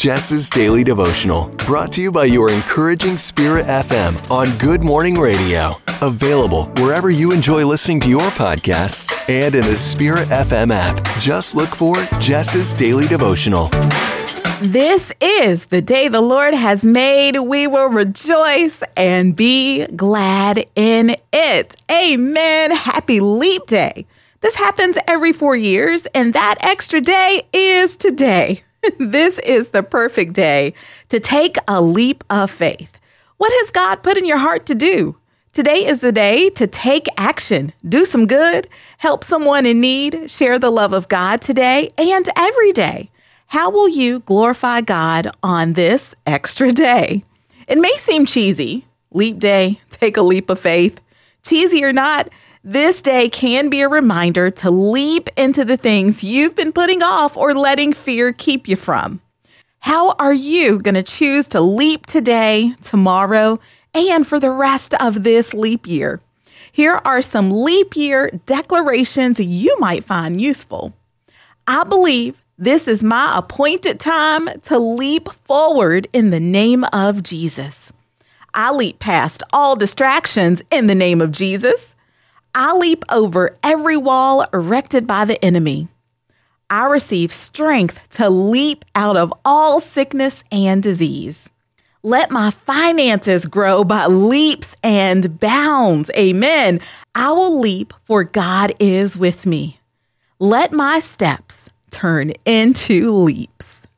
Jess's Daily Devotional, brought to you by your encouraging Spirit FM on Good Morning Radio. Available wherever you enjoy listening to your podcasts and in the Spirit FM app. Just look for Jess's Daily Devotional. This is the day the Lord has made. We will rejoice and be glad in it. Amen. Happy Leap Day. This happens every four years, and that extra day is today. this is the perfect day to take a leap of faith. What has God put in your heart to do? Today is the day to take action, do some good, help someone in need, share the love of God today and every day. How will you glorify God on this extra day? It may seem cheesy. Leap day, take a leap of faith. Cheesy or not, this day can be a reminder to leap into the things you've been putting off or letting fear keep you from. How are you going to choose to leap today, tomorrow, and for the rest of this leap year? Here are some leap year declarations you might find useful. I believe this is my appointed time to leap forward in the name of Jesus. I leap past all distractions in the name of Jesus. I leap over every wall erected by the enemy. I receive strength to leap out of all sickness and disease. Let my finances grow by leaps and bounds. Amen. I will leap, for God is with me. Let my steps turn into leaps.